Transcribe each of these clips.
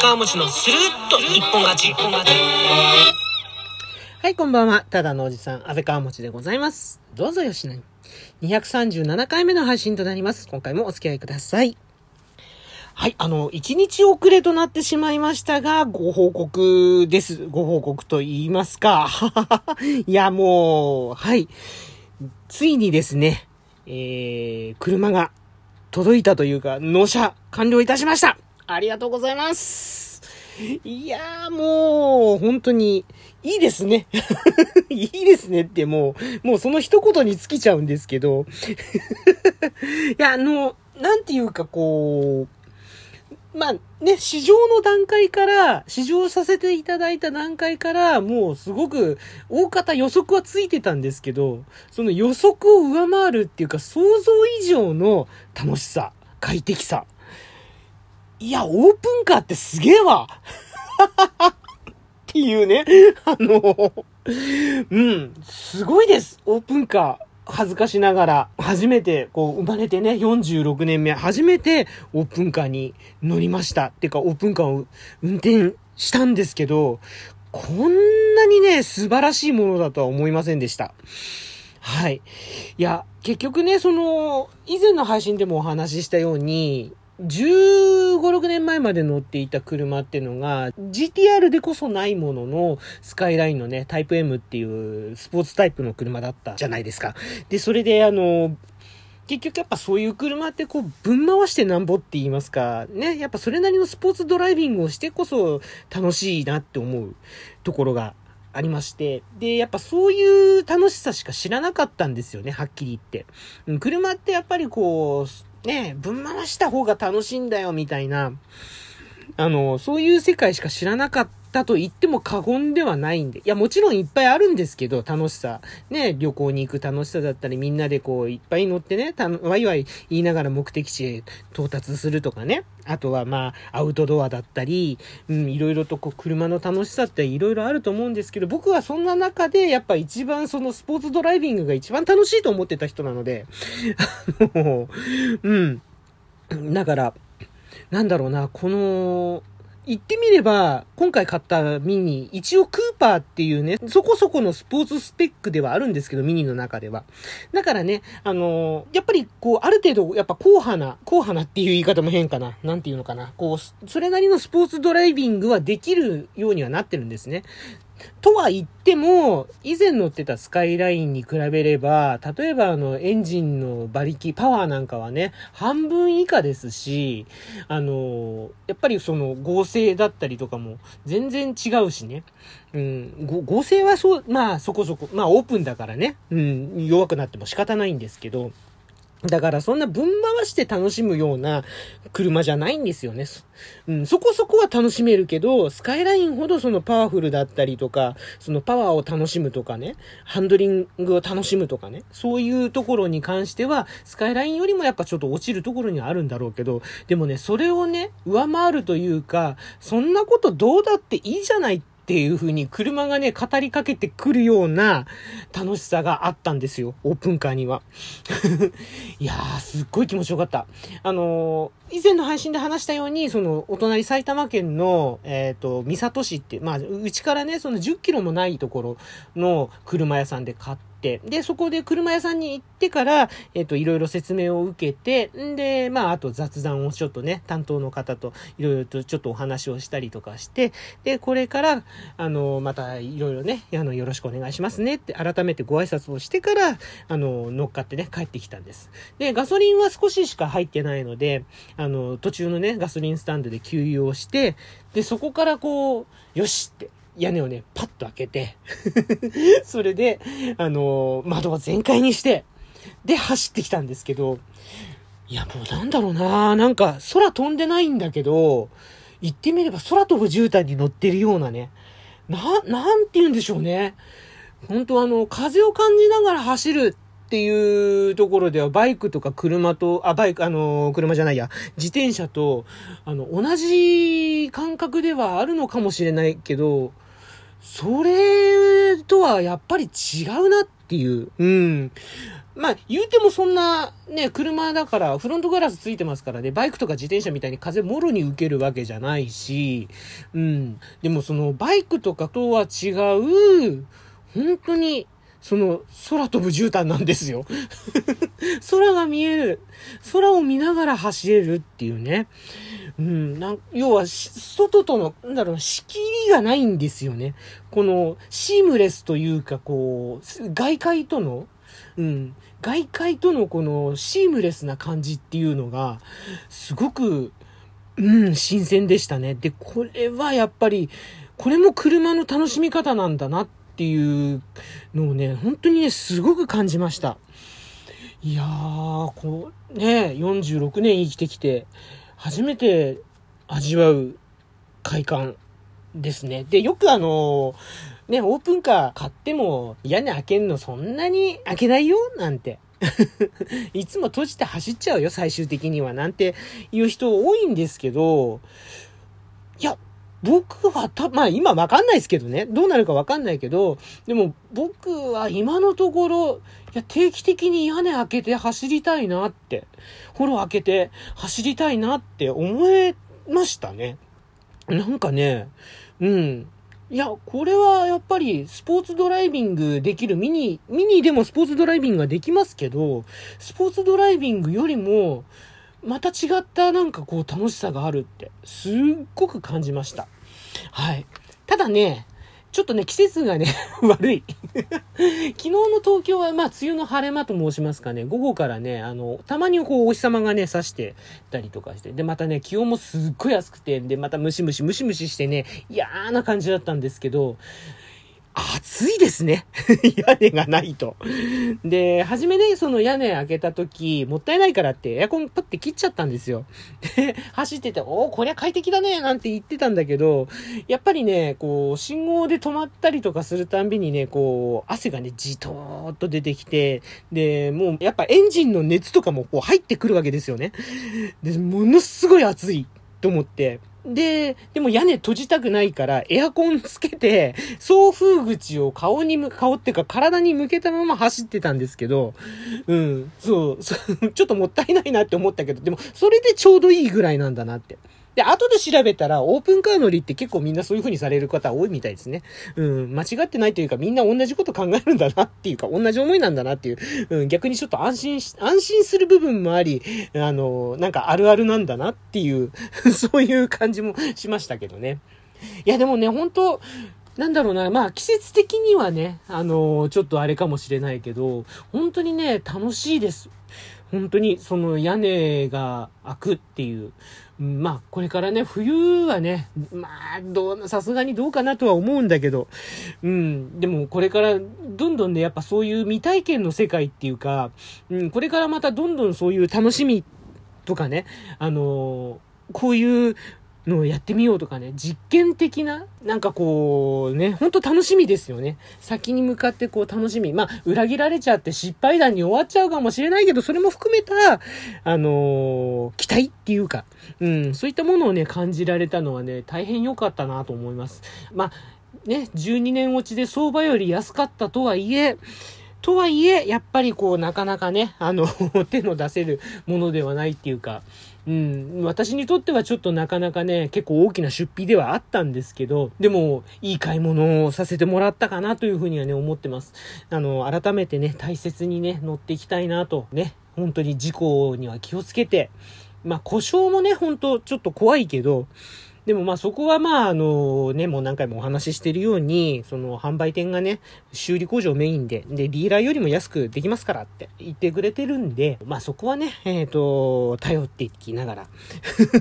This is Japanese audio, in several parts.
川餅のスルッと一本勝ち。一本勝ち。はい、こんばんは。ただのおじさん、安倍川持でございます。どうぞよしなに。237回目の配信となります。今回もお付き合いください。はい、あの、1日遅れとなってしまいましたが、ご報告です。ご報告と言いますか。いや、もう、はい。ついにですね、えー、車が届いたというか、納車完了いたしましたありがとうございますいやーもう、本当に、いいですね。いいですねってもう、もうその一言に尽きちゃうんですけど。いや、あの、なんていうかこう、まあね、試乗の段階から、試乗させていただいた段階から、もうすごく大方予測はついてたんですけど、その予測を上回るっていうか想像以上の楽しさ、快適さ。いや、オープンカーってすげえわ っていうね、あの、うん、すごいです、オープンカー。恥ずかしながら、初めて、こう、生まれてね、46年目、初めてオープンカーに乗りました。っていうか、オープンカーを運転したんですけど、こんなにね、素晴らしいものだとは思いませんでした。はい。いや、結局ね、その、以前の配信でもお話ししたように、15、6年前まで乗っていた車っていうのが、GTR でこそないものの、スカイラインのね、タイプ M っていうスポーツタイプの車だったじゃないですか。で、それであの、結局やっぱそういう車ってこう、ぶん回してなんぼって言いますか、ね、やっぱそれなりのスポーツドライビングをしてこそ楽しいなって思うところがありまして。で、やっぱそういう楽しさしか知らなかったんですよね、はっきり言って。うん車ってやっぱりこう、ね、ぶん回した方が楽しいんだよ、みたいな、あの、そういう世界しか知らなかったと言っても過言ではないんで。いや、もちろんいっぱいあるんですけど、楽しさ。ね、旅行に行く楽しさだったり、みんなでこう、いっぱい乗ってね、たワイワイ言いながら目的地へ到達するとかね。あとはまあ、アウトドアだったり、うん、いろいろとこう、車の楽しさっていろいろあると思うんですけど、僕はそんな中で、やっぱ一番そのスポーツドライビングが一番楽しいと思ってた人なので、あの、うん。だから、なんだろうな、この、言ってみれば、今回買ったミニ、一応クーパーっていうね、そこそこのスポーツスペックではあるんですけど、ミニの中では。だからね、あのやっぱりこう、ある程度、やっぱ硬派な、硬派なっていう言い方も変かな。なんていうのかな。こう、それなりのスポーツドライビングはできるようにはなってるんですね。とは言っても、以前乗ってたスカイラインに比べれば、例えばあの、エンジンの馬力、パワーなんかはね、半分以下ですし、あの、やっぱりその合成だったりとかも全然違うしね。うん、合成はそう、まあそこそこ、まあオープンだからね、うん、弱くなっても仕方ないんですけど、だからそんなぶん回して楽しむような車じゃないんですよね。うん、そこそこは楽しめるけど、スカイラインほどそのパワフルだったりとか、そのパワーを楽しむとかね、ハンドリングを楽しむとかね、そういうところに関しては、スカイラインよりもやっぱちょっと落ちるところにはあるんだろうけど、でもね、それをね、上回るというか、そんなことどうだっていいじゃないってていう風に車がね、語りかけてくるような楽しさがあったんですよ。オープンカーには。いやー、すっごい気持ちよかった。あのー以前の配信で話したように、その、お隣埼玉県の、えっ、と、三郷市って、まあ、うちからね、その10キロもないところの車屋さんで買って、で、そこで車屋さんに行ってから、えっ、と、いろいろ説明を受けて、んで、まあ、あと雑談をちょっとね、担当の方といろいろとちょっとお話をしたりとかして、で、これから、あの、またいろいろね、あの、よろしくお願いしますねって改めてご挨拶をしてから、あの、乗っかってね、帰ってきたんです。で、ガソリンは少ししか入ってないので、あの、途中のね、ガソリンスタンドで給油をして、で、そこからこう、よしって、屋根をね、パッと開けて、それで、あの、窓を全開にして、で、走ってきたんですけど、いや、もうなんだろうななんか、空飛んでないんだけど、言ってみれば空飛ぶ絨毯に乗ってるようなね、な、なんて言うんでしょうね。本当あの、風を感じながら走るっていうところでは、バイクとか車と、あ、バイク、あの、車じゃないや、自転車と、あの、同じ感覚ではあるのかもしれないけど、それとはやっぱり違うなっていう、うん。まあ、言うてもそんな、ね、車だから、フロントガラスついてますからね、バイクとか自転車みたいに風もろに受けるわけじゃないし、うん。でもその、バイクとかとは違う、本当に、その、空飛ぶ絨毯なんですよ。空が見える。空を見ながら走れるっていうね。うん、なん要は、外との、なんだろう、仕切りがないんですよね。この、シームレスというか、こう、外界との、うん、外界とのこのシームレスな感じっていうのが、すごく、うん、新鮮でしたね。で、これはやっぱり、これも車の楽しみ方なんだなっていうのをね、本当にね、すごく感じました。いやー、こう、ね、46年生きてきて、初めて味わう快感ですね。で、よくあの、ね、オープンカー買っても屋根開けんのそんなに開けないよなんて。いつも閉じて走っちゃうよ、最終的には。なんて言う人多いんですけど、いや、僕はた、まあ今わかんないですけどね。どうなるかわかんないけど、でも僕は今のところ、いや、定期的に屋根開けて走りたいなって、フォロー開けて走りたいなって思えましたね。なんかね、うん。いや、これはやっぱりスポーツドライビングできるミニ、ミニでもスポーツドライビングができますけど、スポーツドライビングよりも、また違ったなんかこう楽しさがあるって、すっごく感じました。はい。ただね、ちょっとね、季節がね、悪い。昨日の東京は、まあ、梅雨の晴れ間と申しますかね、午後からね、あの、たまにこう、お日様がね、差してたりとかして、で、またね、気温もすっごい安くて、で、またムシムシ、ムシムシしてね、嫌な感じだったんですけど、暑いですね。屋根がないと。で、初めね、その屋根開けた時、もったいないからってエアコンパッて切っちゃったんですよ。で、走ってて、おお、こりゃ快適だね、なんて言ってたんだけど、やっぱりね、こう、信号で止まったりとかするたんびにね、こう、汗がね、じとーっと出てきて、で、もう、やっぱエンジンの熱とかもこう入ってくるわけですよね。で、ものすごい暑いと思って、で、でも屋根閉じたくないから、エアコンつけて、送風口を顔にむ、顔っていうか体に向けたまま走ってたんですけど、うん、そう、そう、ちょっともったいないなって思ったけど、でも、それでちょうどいいぐらいなんだなって。で、後で調べたら、オープンカー乗りって結構みんなそういう風にされる方多いみたいですね。うん、間違ってないというか、みんな同じこと考えるんだなっていうか、同じ思いなんだなっていう、うん、逆にちょっと安心し、安心する部分もあり、あの、なんかあるあるなんだなっていう、そういう感じもしましたけどね。いや、でもね、本当なんだろうな、まあ季節的にはね、あのちょっとあれかもしれないけど、本当にね、楽しいです。本当にその屋根が開くっていう。まあ、これからね、冬はね、まあ、どう、さすがにどうかなとは思うんだけど、うん、でもこれからどんどんね、やっぱそういう未体験の世界っていうか、うん、これからまたどんどんそういう楽しみとかね、あのこういうのをやってみようとかね、実験的な、なんかこう、ね、ほんと楽しみですよね。先に向かってこう楽しみ。まあ、裏切られちゃって失敗談に終わっちゃうかもしれないけど、それも含めた、あのー、期待っていうか、うん、そういったものをね、感じられたのはね、大変良かったなと思います。まあ、ね、12年落ちで相場より安かったとはいえ、とはいえ、やっぱりこう、なかなかね、あの手の出せるものではないっていうか、うん、私にとってはちょっとなかなかね、結構大きな出費ではあったんですけど、でも、いい買い物をさせてもらったかなというふうにはね、思ってます。あの、改めてね、大切にね、乗っていきたいなと、ね、本当に事故には気をつけて、まあ、故障もね、ほんとちょっと怖いけど、でもまあそこはまああのね、もう何回もお話ししてるように、その販売店がね、修理工場メインで、で、ディーラーよりも安くできますからって言ってくれてるんで、まあそこはね、えっ、ー、と、頼っていきながら。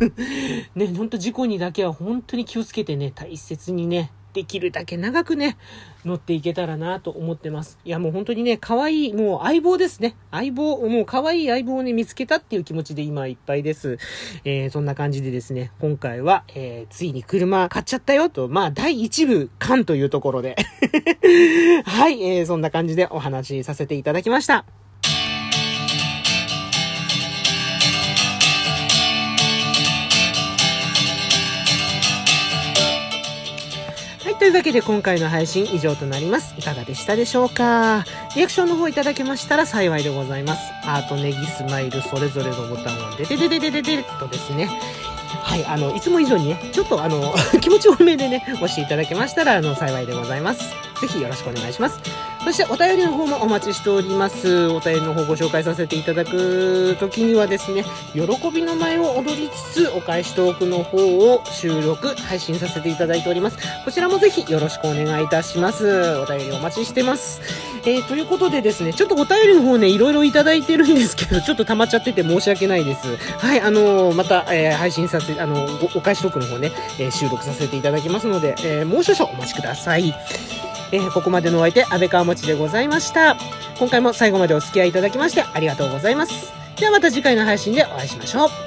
ね、ほんと事故にだけは本当に気をつけてね、大切にね、できるだけ長くね、乗っていけたらなと思ってます。いやもう本当にね、可愛い、もう相棒ですね。相棒、もう可愛い相棒をね、見つけたっていう気持ちで今いっぱいです。えー、そんな感じでですね、今回は、えー、ついに車買っちゃったよと、まあ、第1部、缶というところで はい、えー、そんな感じでお話しさせていただきました。わけで今回の配信以上となります。いかがでしたでしょうか？リアクションの方いただけましたら幸いでございます。ハート、ネギ、スマイル、それぞれのボタンをデデデデデデデとですね。はい、あの、いつも以上にね、ちょっとあの、気持ち多めでね、押していただけましたら、あの、幸いでございます。ぜひよろしくお願いします。そしてお便りの方もお待ちしております。お便りの方ご紹介させていただく時にはですね、喜びの舞を踊りつつ、お返しトークの方を収録、配信させていただいております。こちらもぜひよろしくお願いいたします。お便りお待ちしてます。えー、ということでですね、ちょっとお便りの方ね、いろいろいただいてるんですけど、ちょっと溜まっちゃってて申し訳ないです。はい、あのーまた、えー配信させ、あのお返しトークの方ね、え収録させていただきますので、えもう少々お待ちください。えーここまでのお相手、安倍川持ちでございました。今回も最後までお付き合いいただきましてありがとうございます。ではまた次回の配信でお会いしましょう。